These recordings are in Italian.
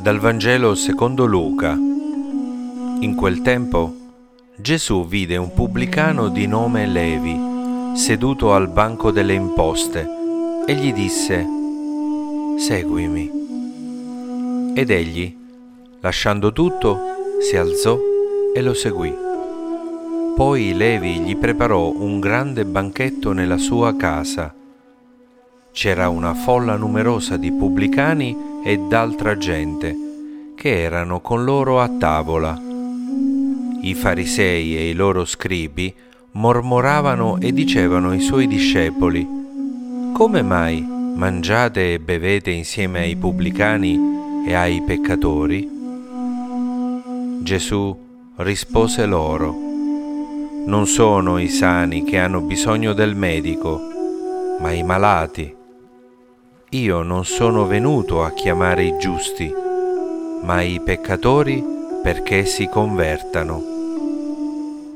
Dal Vangelo secondo Luca. In quel tempo Gesù vide un pubblicano di nome Levi seduto al banco delle imposte e gli disse, Seguimi. Ed egli, lasciando tutto, si alzò e lo seguì. Poi Levi gli preparò un grande banchetto nella sua casa. C'era una folla numerosa di pubblicani e d'altra gente che erano con loro a tavola. I farisei e i loro scribi mormoravano e dicevano ai suoi discepoli, Come mai mangiate e bevete insieme ai pubblicani e ai peccatori? Gesù rispose loro, non sono i sani che hanno bisogno del medico, ma i malati. Io non sono venuto a chiamare i giusti, ma i peccatori perché si convertano.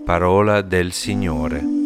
Parola del Signore.